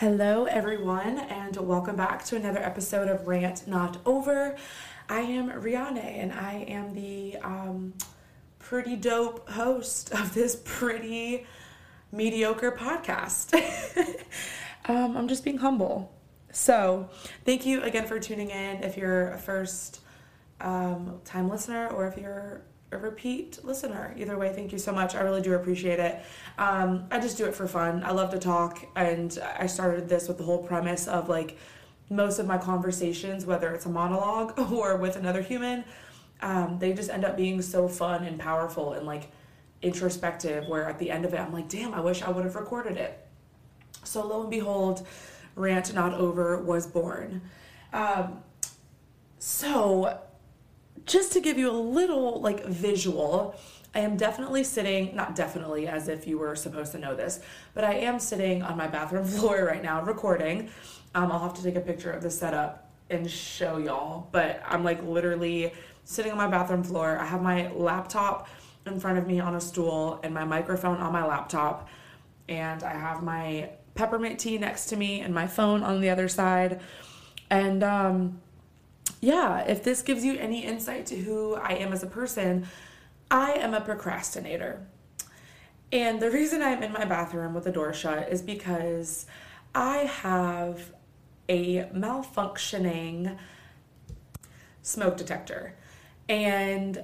Hello, everyone, and welcome back to another episode of Rant Not Over. I am Rihanna, and I am the um, pretty dope host of this pretty mediocre podcast. um, I'm just being humble. So, thank you again for tuning in. If you're a first um, time listener or if you're a repeat listener. Either way, thank you so much. I really do appreciate it. Um, I just do it for fun. I love to talk, and I started this with the whole premise of like most of my conversations, whether it's a monologue or with another human, um, they just end up being so fun and powerful and like introspective. Where at the end of it, I'm like, damn, I wish I would have recorded it. So lo and behold, Rant Not Over was born. Um, so just to give you a little like visual, I am definitely sitting, not definitely as if you were supposed to know this, but I am sitting on my bathroom floor right now recording. Um, I'll have to take a picture of the setup and show y'all, but I'm like literally sitting on my bathroom floor. I have my laptop in front of me on a stool and my microphone on my laptop, and I have my peppermint tea next to me and my phone on the other side. And um, yeah, if this gives you any insight to who I am as a person, I am a procrastinator. And the reason I'm in my bathroom with the door shut is because I have a malfunctioning smoke detector. And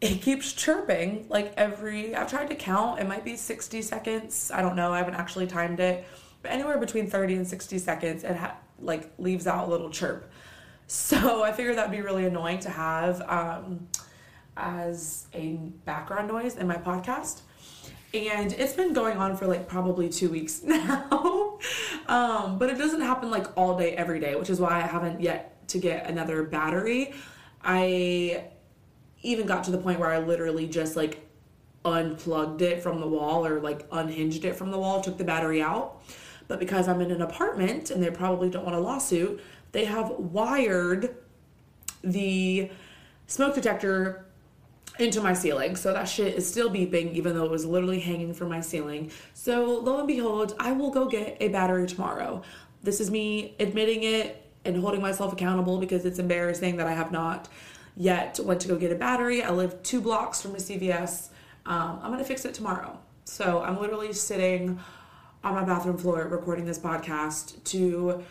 it keeps chirping like every I've tried to count, it might be 60 seconds. I don't know, I haven't actually timed it. But anywhere between 30 and 60 seconds it ha- like leaves out a little chirp. So I figured that'd be really annoying to have um, as a background noise in my podcast. And it's been going on for like probably two weeks now. um, but it doesn't happen like all day, every day, which is why I haven't yet to get another battery. I even got to the point where I literally just like unplugged it from the wall or like unhinged it from the wall, took the battery out. But because I'm in an apartment and they probably don't want a lawsuit, they have wired the smoke detector into my ceiling. So that shit is still beeping, even though it was literally hanging from my ceiling. So lo and behold, I will go get a battery tomorrow. This is me admitting it and holding myself accountable because it's embarrassing that I have not yet went to go get a battery. I live two blocks from a CVS. Um, I'm gonna fix it tomorrow. So I'm literally sitting on my bathroom floor recording this podcast to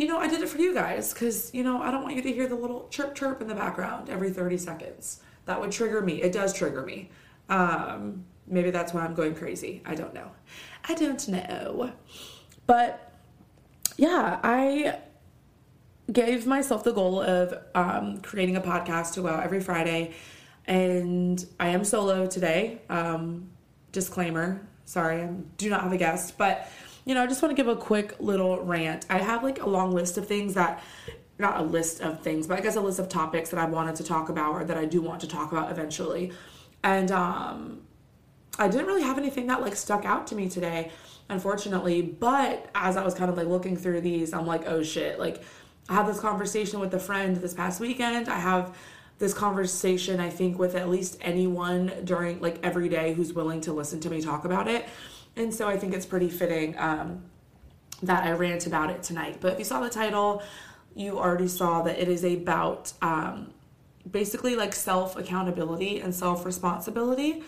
you know, I did it for you guys because, you know, I don't want you to hear the little chirp chirp in the background every 30 seconds. That would trigger me. It does trigger me. Um, maybe that's why I'm going crazy. I don't know. I don't know. But yeah, I gave myself the goal of um, creating a podcast to go out every Friday. And I am solo today. Um, disclaimer sorry, I do not have a guest. But you know, I just want to give a quick little rant. I have like a long list of things that not a list of things, but I guess a list of topics that I wanted to talk about or that I do want to talk about eventually. And um I didn't really have anything that like stuck out to me today, unfortunately. But as I was kind of like looking through these, I'm like, oh shit, like I had this conversation with a friend this past weekend. I have this conversation, I think, with at least anyone during like every day who's willing to listen to me talk about it. And so I think it's pretty fitting um, that I rant about it tonight. But if you saw the title, you already saw that it is about um, basically like self accountability and self responsibility.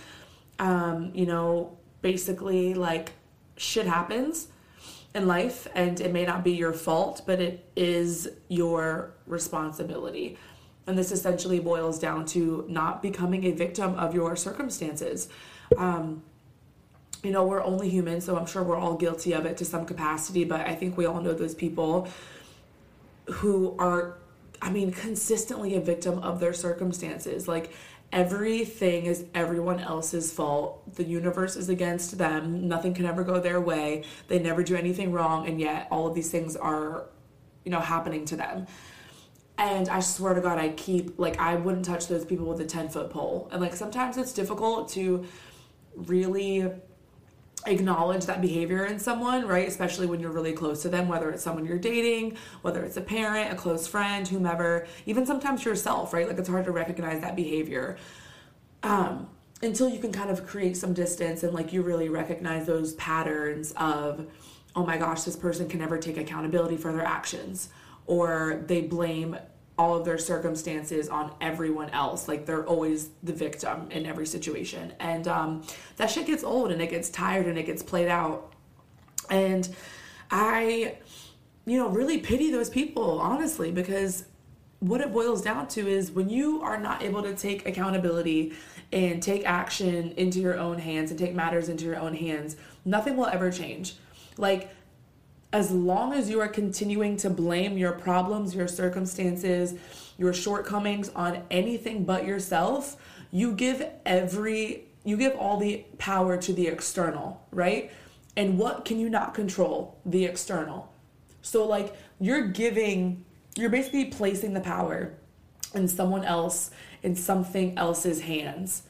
Um, you know, basically like shit happens in life and it may not be your fault, but it is your responsibility. And this essentially boils down to not becoming a victim of your circumstances. Um, you know, we're only human, so I'm sure we're all guilty of it to some capacity, but I think we all know those people who are, I mean, consistently a victim of their circumstances. Like, everything is everyone else's fault. The universe is against them. Nothing can ever go their way. They never do anything wrong, and yet all of these things are, you know, happening to them. And I swear to God, I keep, like, I wouldn't touch those people with a 10 foot pole. And, like, sometimes it's difficult to really acknowledge that behavior in someone, right? Especially when you're really close to them, whether it's someone you're dating, whether it's a parent, a close friend, whomever, even sometimes yourself, right? Like it's hard to recognize that behavior. Um, until you can kind of create some distance and like you really recognize those patterns of oh my gosh, this person can never take accountability for their actions, or they blame all of their circumstances on everyone else. Like they're always the victim in every situation. And um, that shit gets old and it gets tired and it gets played out. And I, you know, really pity those people, honestly, because what it boils down to is when you are not able to take accountability and take action into your own hands and take matters into your own hands, nothing will ever change. Like, as long as you are continuing to blame your problems, your circumstances, your shortcomings on anything but yourself, you give every you give all the power to the external, right? And what can you not control? The external. So like you're giving you're basically placing the power in someone else in something else's hands.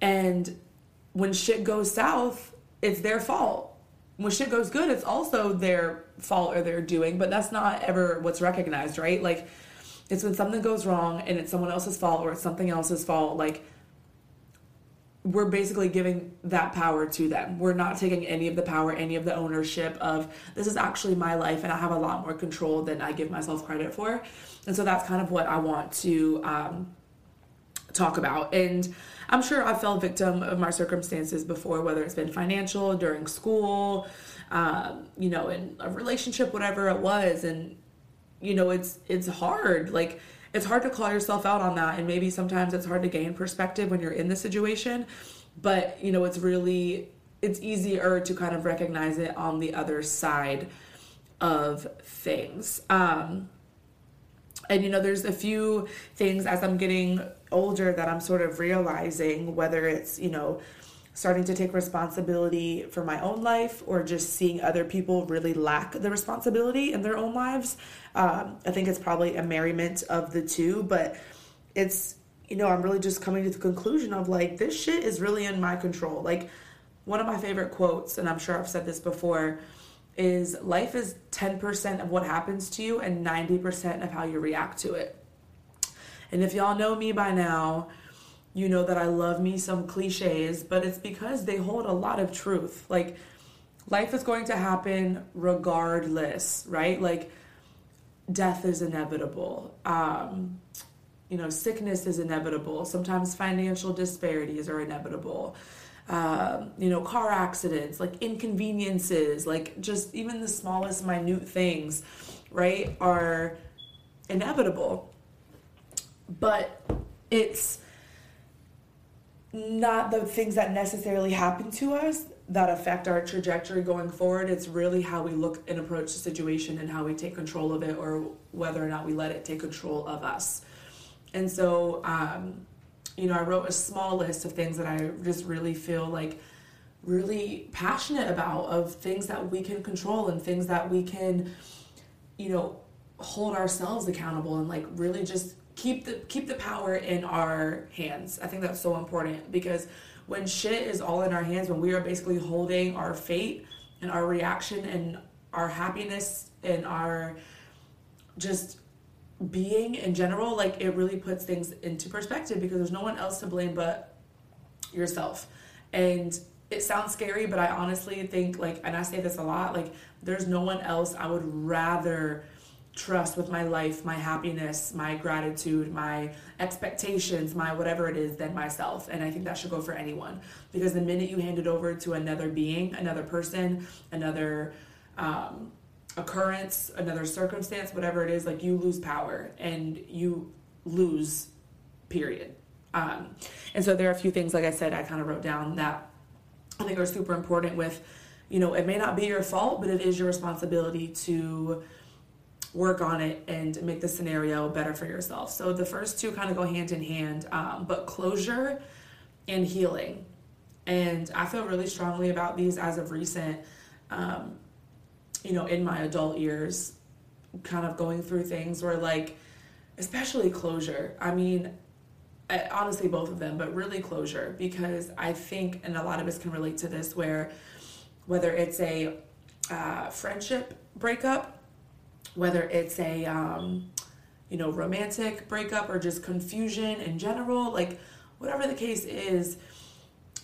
And when shit goes south, it's their fault when shit goes good, it's also their fault or their doing, but that's not ever what's recognized, right? Like, it's when something goes wrong and it's someone else's fault or it's something else's fault, like, we're basically giving that power to them. We're not taking any of the power, any of the ownership of this is actually my life and I have a lot more control than I give myself credit for. And so that's kind of what I want to um, talk about. And I'm sure I've fell victim of my circumstances before, whether it's been financial, during school, um, you know, in a relationship, whatever it was. And, you know, it's it's hard. Like it's hard to call yourself out on that. And maybe sometimes it's hard to gain perspective when you're in the situation. But, you know, it's really it's easier to kind of recognize it on the other side of things. Um and you know there's a few things as i'm getting older that i'm sort of realizing whether it's you know starting to take responsibility for my own life or just seeing other people really lack the responsibility in their own lives um, i think it's probably a merriment of the two but it's you know i'm really just coming to the conclusion of like this shit is really in my control like one of my favorite quotes and i'm sure i've said this before is life is 10% of what happens to you and 90% of how you react to it. And if y'all know me by now, you know that I love me some cliches, but it's because they hold a lot of truth. Like, life is going to happen regardless, right? Like, death is inevitable. Um, you know, sickness is inevitable. Sometimes financial disparities are inevitable uh, you know, car accidents, like inconveniences, like just even the smallest minute things, right, are inevitable. But it's not the things that necessarily happen to us that affect our trajectory going forward. It's really how we look and approach the situation and how we take control of it or whether or not we let it take control of us. And so, um, you know, I wrote a small list of things that I just really feel like really passionate about of things that we can control and things that we can, you know, hold ourselves accountable and like really just keep the keep the power in our hands. I think that's so important because when shit is all in our hands, when we are basically holding our fate and our reaction and our happiness and our just being in general, like it really puts things into perspective because there's no one else to blame but yourself. And it sounds scary, but I honestly think like and I say this a lot, like there's no one else I would rather trust with my life, my happiness, my gratitude, my expectations, my whatever it is than myself. And I think that should go for anyone because the minute you hand it over to another being, another person, another um, occurrence, another circumstance, whatever it is, like you lose power and you lose, period. Um, and so there are a few things, like I said, I kind of wrote down that I think are super important with, you know, it may not be your fault, but it is your responsibility to work on it and make the scenario better for yourself. So the first two kind of go hand in hand, um, but closure and healing. And I feel really strongly about these as of recent. Um, you know, in my adult years, kind of going through things where, like, especially closure. I mean, honestly, both of them, but really closure, because I think, and a lot of us can relate to this, where whether it's a uh, friendship breakup, whether it's a, um, you know, romantic breakup or just confusion in general, like, whatever the case is,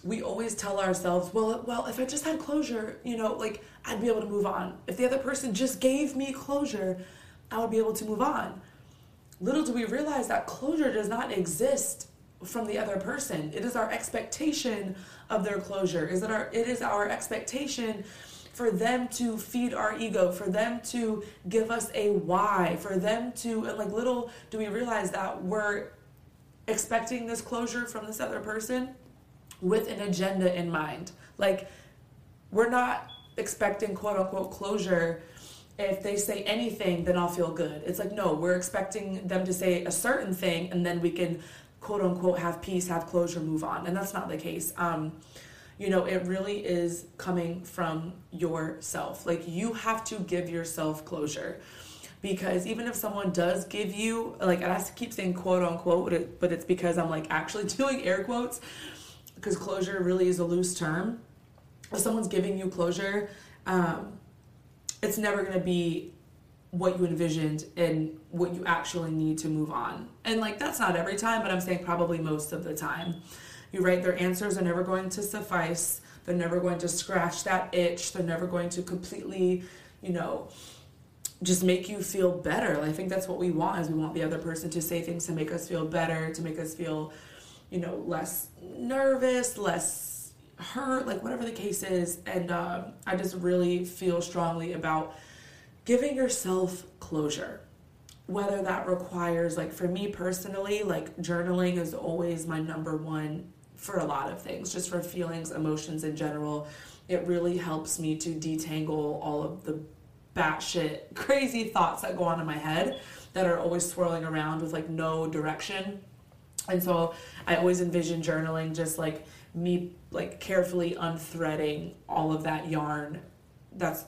we always tell ourselves, well, well, if I just had closure, you know, like I'd be able to move on. If the other person just gave me closure, I would be able to move on. Little do we realize that closure does not exist from the other person. It is our expectation of their closure. Is it our it is our expectation for them to feed our ego, for them to give us a why, for them to like little do we realize that we're expecting this closure from this other person with an agenda in mind. Like, we're not expecting quote unquote closure. If they say anything, then I'll feel good. It's like, no, we're expecting them to say a certain thing and then we can quote unquote have peace, have closure, move on. And that's not the case. Um, you know, it really is coming from yourself. Like, you have to give yourself closure because even if someone does give you like and i keep saying quote unquote but it's because i'm like actually doing air quotes because closure really is a loose term. If someone's giving you closure, um, it's never going to be what you envisioned and what you actually need to move on. And like that's not every time, but I'm saying probably most of the time. You write their answers are never going to suffice. They're never going to scratch that itch. They're never going to completely, you know, just make you feel better. I think that's what we want is we want the other person to say things to make us feel better, to make us feel you know, less nervous, less hurt, like whatever the case is. And um, I just really feel strongly about giving yourself closure. Whether that requires, like for me personally, like journaling is always my number one for a lot of things, just for feelings, emotions in general. It really helps me to detangle all of the batshit crazy thoughts that go on in my head that are always swirling around with like no direction and so I always envision journaling just like me like carefully unthreading all of that yarn that's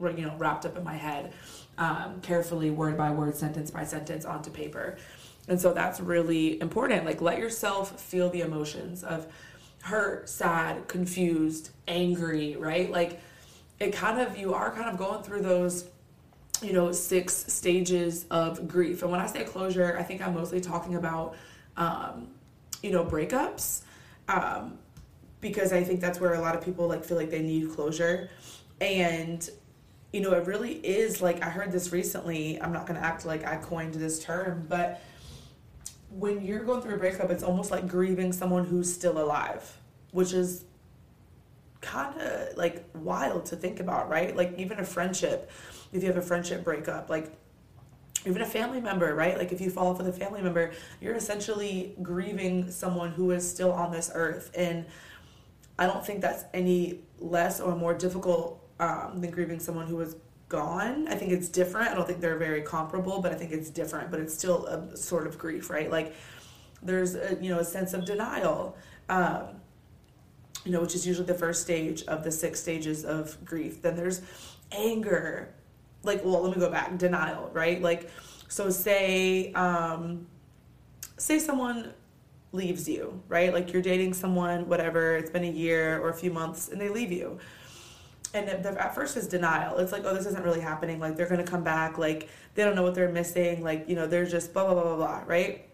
you know wrapped up in my head um, carefully word by word sentence by sentence onto paper and so that's really important like let yourself feel the emotions of hurt sad confused angry right like it kind of you are kind of going through those you know six stages of grief and when i say closure i think i'm mostly talking about um, you know, breakups. Um, because I think that's where a lot of people like feel like they need closure. And you know, it really is like I heard this recently. I'm not going to act like I coined this term, but when you're going through a breakup, it's almost like grieving someone who's still alive, which is kind of like wild to think about, right? Like even a friendship, if you have a friendship breakup, like even a family member, right? Like if you fall off with a family member, you're essentially grieving someone who is still on this earth. And I don't think that's any less or more difficult um, than grieving someone who is gone. I think it's different. I don't think they're very comparable, but I think it's different. But it's still a sort of grief, right? Like there's a, you know a sense of denial, um, you know, which is usually the first stage of the six stages of grief. Then there's anger, like well let me go back denial right like so say um say someone leaves you right like you're dating someone whatever it's been a year or a few months and they leave you and at first is denial. It's like oh this isn't really happening. Like they're gonna come back. Like they don't know what they're missing. Like you know they're just blah blah blah blah blah right?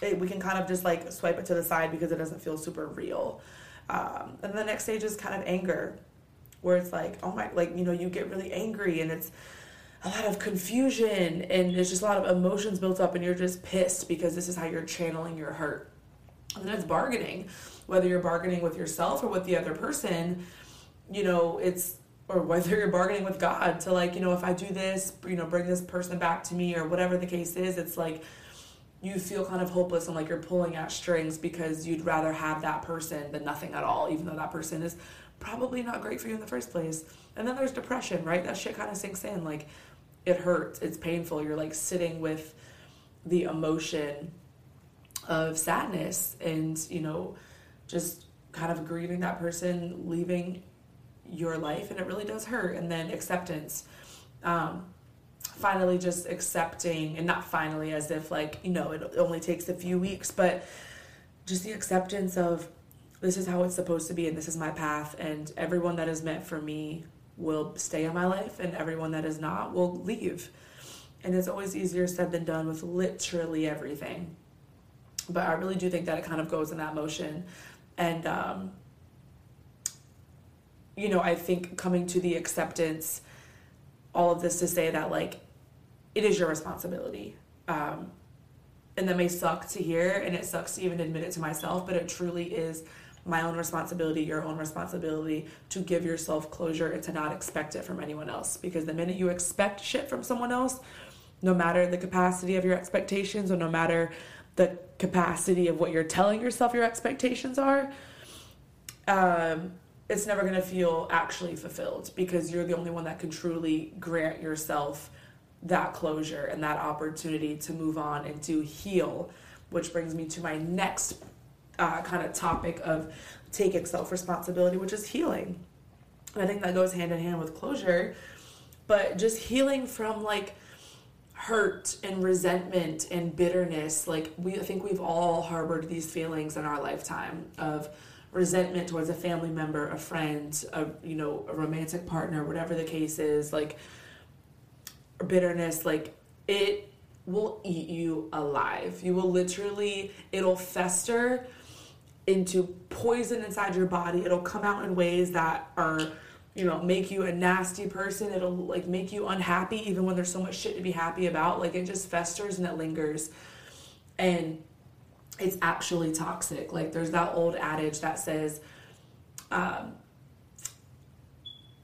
It, we can kind of just like swipe it to the side because it doesn't feel super real. Um, and the next stage is kind of anger where it's like oh my like you know you get really angry and it's a lot of confusion and there's just a lot of emotions built up and you're just pissed because this is how you're channeling your hurt. And then it's bargaining, whether you're bargaining with yourself or with the other person, you know, it's or whether you're bargaining with God to like, you know, if I do this, you know, bring this person back to me or whatever the case is, it's like you feel kind of hopeless and like you're pulling at strings because you'd rather have that person than nothing at all, even though that person is probably not great for you in the first place. And then there's depression, right? That shit kind of sinks in. Like, it hurts, it's painful. You're like sitting with the emotion of sadness and, you know, just kind of grieving that person leaving your life and it really does hurt and then acceptance um, finally just accepting and not finally as if like you know it only takes a few weeks but just the acceptance of this is how it's supposed to be and this is my path and everyone that is meant for me will stay in my life and everyone that is not will leave. And it's always easier said than done with literally everything. But I really do think that it kind of goes in that motion. And um, you know, I think coming to the acceptance, all of this to say that like it is your responsibility. Um, and that may suck to hear and it sucks to even admit it to myself, but it truly is my own responsibility, your own responsibility to give yourself closure and to not expect it from anyone else. Because the minute you expect shit from someone else, no matter the capacity of your expectations or no matter the capacity of what you're telling yourself your expectations are, um, it's never going to feel actually fulfilled because you're the only one that can truly grant yourself that closure and that opportunity to move on and to heal. Which brings me to my next uh, kind of topic of taking self responsibility, which is healing. I think that goes hand in hand with closure, but just healing from like hurt and resentment and bitterness. Like we, I think we've all harbored these feelings in our lifetime of resentment towards a family member, a friend, a you know, a romantic partner, whatever the case is. Like bitterness, like it will eat you alive. You will literally, it'll fester into poison inside your body. It'll come out in ways that are, you know, make you a nasty person. It'll like make you unhappy even when there's so much shit to be happy about. Like it just festers and it lingers. And it's actually toxic. Like there's that old adage that says, um,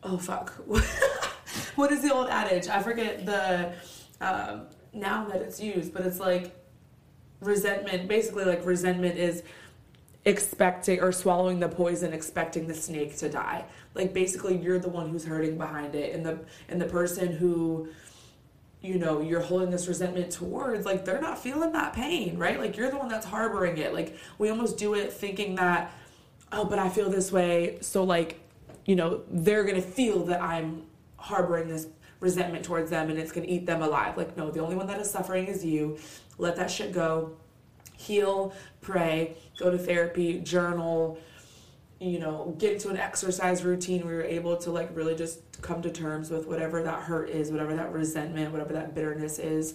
oh fuck. what is the old adage? I forget the um, noun that it's used, but it's like resentment. Basically, like resentment is expecting or swallowing the poison expecting the snake to die like basically you're the one who's hurting behind it and the and the person who you know you're holding this resentment towards like they're not feeling that pain right? Like you're the one that's harboring it. Like we almost do it thinking that oh but i feel this way. So like you know they're gonna feel that i'm harboring this resentment towards them and it's gonna eat them alive. Like no the only one that is suffering is you. Let that shit go. Heal, pray, go to therapy, journal, you know, get into an exercise routine where you're able to like really just come to terms with whatever that hurt is, whatever that resentment, whatever that bitterness is.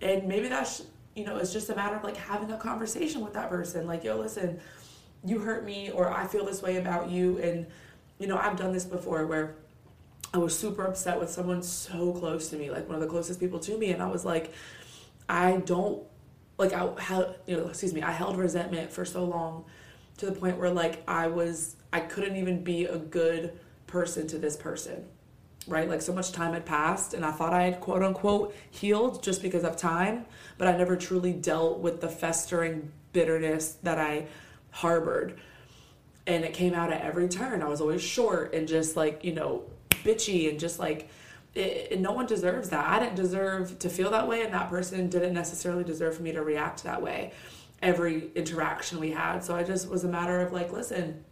And maybe that's, you know, it's just a matter of like having a conversation with that person. Like, yo, listen, you hurt me, or I feel this way about you. And, you know, I've done this before where I was super upset with someone so close to me, like one of the closest people to me. And I was like, I don't like I held, you know, excuse me, I held resentment for so long to the point where like I was, I couldn't even be a good person to this person, right? Like so much time had passed and I thought I had quote unquote healed just because of time, but I never truly dealt with the festering bitterness that I harbored. And it came out at every turn. I was always short and just like, you know, bitchy and just like, it, no one deserves that. I didn't deserve to feel that way, and that person didn't necessarily deserve for me to react that way every interaction we had. So I just was a matter of like, listen,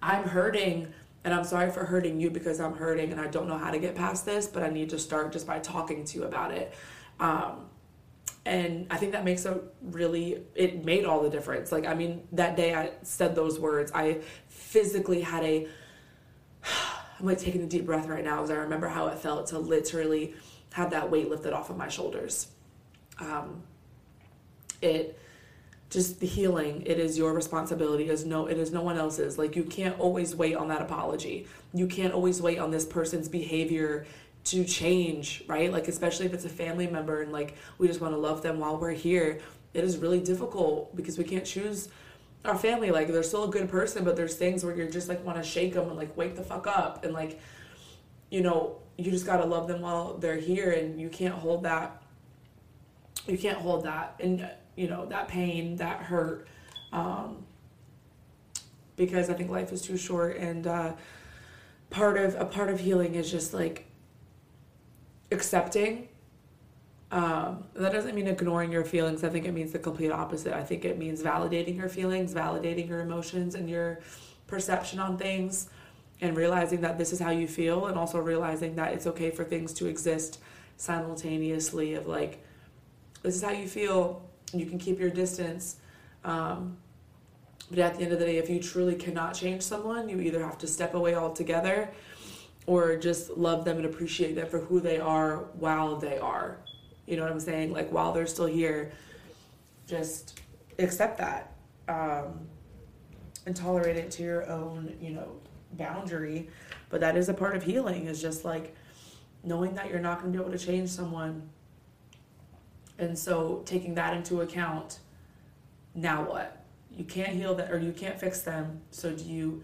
I'm hurting and I'm sorry for hurting you because I'm hurting and I don't know how to get past this, but I need to start just by talking to you about it. Um, and I think that makes a really, it made all the difference. Like, I mean, that day I said those words, I physically had a, I'm like taking a deep breath right now because I remember how it felt to literally have that weight lifted off of my shoulders. Um, it just the healing it is your responsibility as no it is no one else's. Like you can't always wait on that apology. You can't always wait on this person's behavior to change right? Like especially if it's a family member and like we just want to love them while we're here it is really difficult because we can't choose our family. Like they're still a good person but there's things where you're just like want to shake them and like wake the fuck up and like you know you just got to love them while they're here and you can't hold that you can't hold that. And you know that pain that hurt um, because i think life is too short and uh, part of a part of healing is just like accepting um, that doesn't mean ignoring your feelings. I think it means the complete opposite. I think it means validating your feelings, validating your emotions and your perception on things, and realizing that this is how you feel, and also realizing that it's okay for things to exist simultaneously. Of like, this is how you feel. You can keep your distance. Um, but at the end of the day, if you truly cannot change someone, you either have to step away altogether or just love them and appreciate them for who they are while they are. You know what I'm saying? Like while they're still here, just accept that um, and tolerate it to your own, you know, boundary, but that is a part of healing is just like knowing that you're not going to be able to change someone. And so taking that into account, now what? You can't heal that or you can't fix them. So do you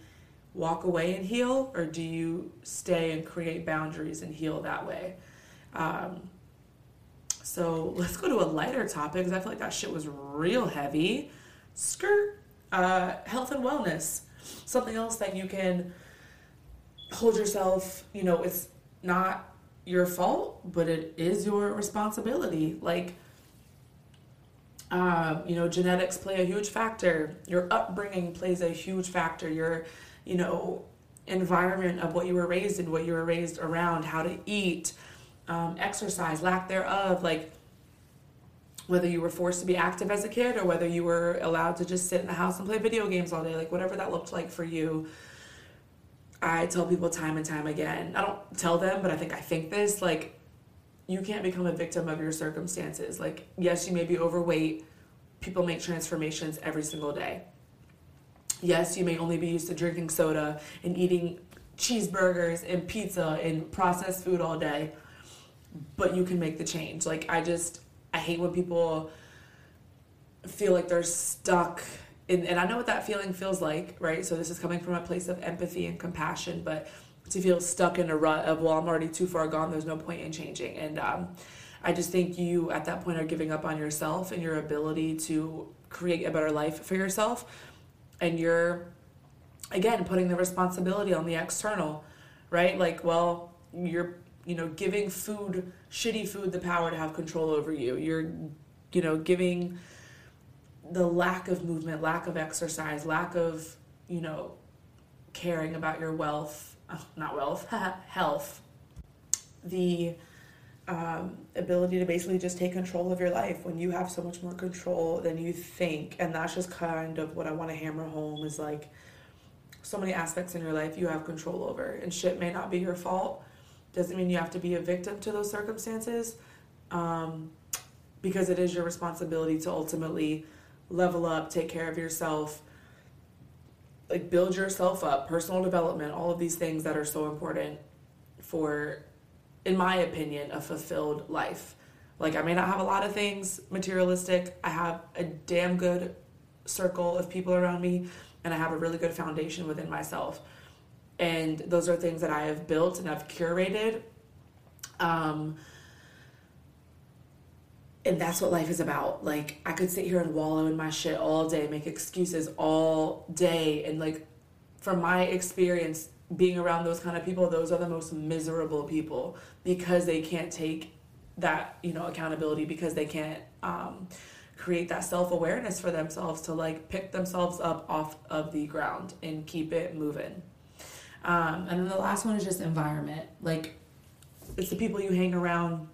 walk away and heal or do you stay and create boundaries and heal that way? Um, so let's go to a lighter topic because I feel like that shit was real heavy. Skirt, uh, health and wellness. Something else that you can hold yourself, you know, it's not your fault, but it is your responsibility. Like, um, you know, genetics play a huge factor. Your upbringing plays a huge factor. Your, you know, environment of what you were raised in, what you were raised around, how to eat, um, exercise, lack thereof, like whether you were forced to be active as a kid or whether you were allowed to just sit in the house and play video games all day, like whatever that looked like for you. I tell people time and time again, I don't tell them, but I think I think this, like, you can't become a victim of your circumstances. Like, yes, you may be overweight. People make transformations every single day. Yes, you may only be used to drinking soda and eating cheeseburgers and pizza and processed food all day, but you can make the change. Like, I just, I hate when people feel like they're stuck in, and I know what that feeling feels like, right? So this is coming from a place of empathy and compassion, but to feel stuck in a rut of, well, I'm already too far gone, there's no point in changing. And um, I just think you at that point are giving up on yourself and your ability to create a better life for yourself. And you're, again, putting the responsibility on the external, right? Like, well, you're you know, giving food, shitty food, the power to have control over you. You're, you know, giving the lack of movement, lack of exercise, lack of, you know, caring about your wealth, oh, not wealth, health, the um, ability to basically just take control of your life when you have so much more control than you think. And that's just kind of what I want to hammer home is like so many aspects in your life you have control over, and shit may not be your fault doesn't mean you have to be a victim to those circumstances um, because it is your responsibility to ultimately level up, take care of yourself, like build yourself up, personal development, all of these things that are so important for, in my opinion, a fulfilled life. Like, I may not have a lot of things materialistic, I have a damn good circle of people around me, and I have a really good foundation within myself and those are things that I have built and I've curated. Um, and that's what life is about. Like, I could sit here and wallow in my shit all day, make excuses all day. And, like, from my experience being around those kind of people, those are the most miserable people because they can't take that, you know, accountability, because they can't um, create that self awareness for themselves to, like, pick themselves up off of the ground and keep it moving. Um, and then the last one is just environment. Like, it's the people you hang around,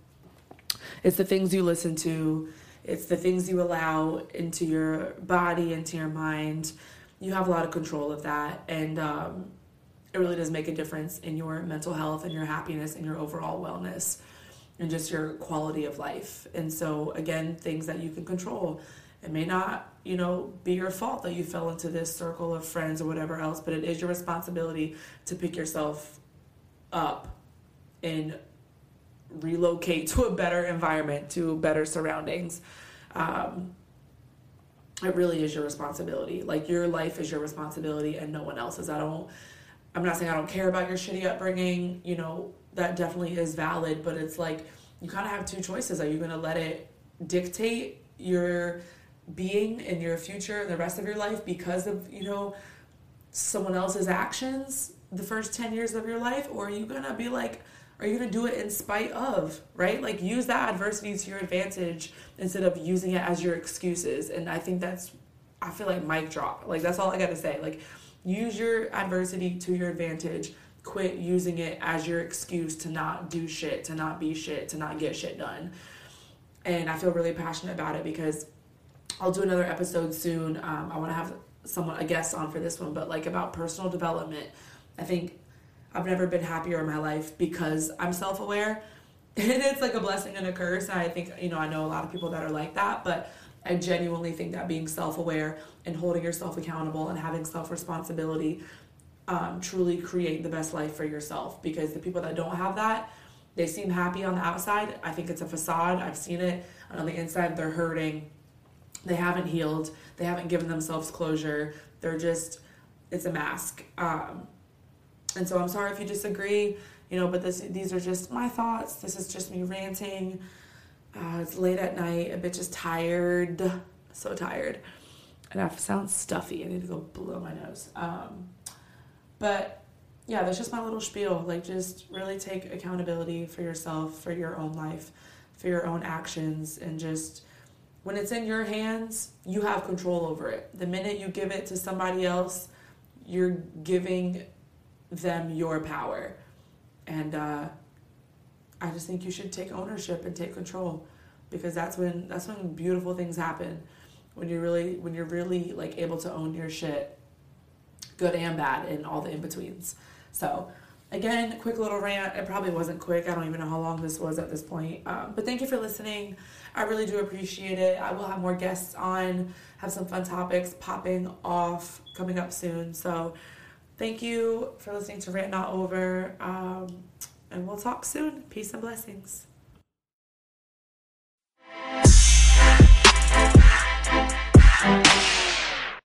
it's the things you listen to, it's the things you allow into your body, into your mind. You have a lot of control of that. And um, it really does make a difference in your mental health and your happiness and your overall wellness and just your quality of life. And so, again, things that you can control. It may not, you know, be your fault that you fell into this circle of friends or whatever else, but it is your responsibility to pick yourself up and relocate to a better environment, to better surroundings. Um, it really is your responsibility. Like your life is your responsibility and no one else's. I don't I'm not saying I don't care about your shitty upbringing, you know, that definitely is valid, but it's like you kind of have two choices. Are you going to let it dictate your being in your future and the rest of your life because of you know someone else's actions the first 10 years of your life or are you gonna be like are you gonna do it in spite of right? Like use that adversity to your advantage instead of using it as your excuses. And i think that's i feel like mic drop. Like that's all i gotta say. Like use your adversity to your advantage. Quit using it as your excuse to not do shit to not be shit to not get shit done. And i feel really passionate about it because I'll do another episode soon. Um, I want to have someone, a guest on for this one, but like about personal development. I think I've never been happier in my life because I'm self aware. And it's like a blessing and a curse. And I think, you know, I know a lot of people that are like that, but I genuinely think that being self aware and holding yourself accountable and having self responsibility um, truly create the best life for yourself. Because the people that don't have that they seem happy on the outside. I think it's a facade. I've seen it. And on the inside they're hurting. They haven't healed. They haven't given themselves closure. They're just it's a mask. Um, and so i'm sorry if you disagree you know but this these are just my thoughts. This is just me ranting. Uh, it's late at night. A bit just tired. So tired. And i sound stuffy. I need to go blow my nose. Um, but yeah, that's just my little spiel. Like, just really take accountability for yourself, for your own life, for your own actions, and just when it's in your hands, you have control over it. The minute you give it to somebody else, you're giving them your power. And uh, I just think you should take ownership and take control because that's when that's when beautiful things happen. When you're really when you're really like able to own your shit good and bad, and all the in betweens. So, again, quick little rant. It probably wasn't quick. I don't even know how long this was at this point. Um, but thank you for listening. I really do appreciate it. I will have more guests on, have some fun topics popping off coming up soon. So, Thank you for listening to Rant Not Over. Um, and we'll talk soon. Peace and blessings.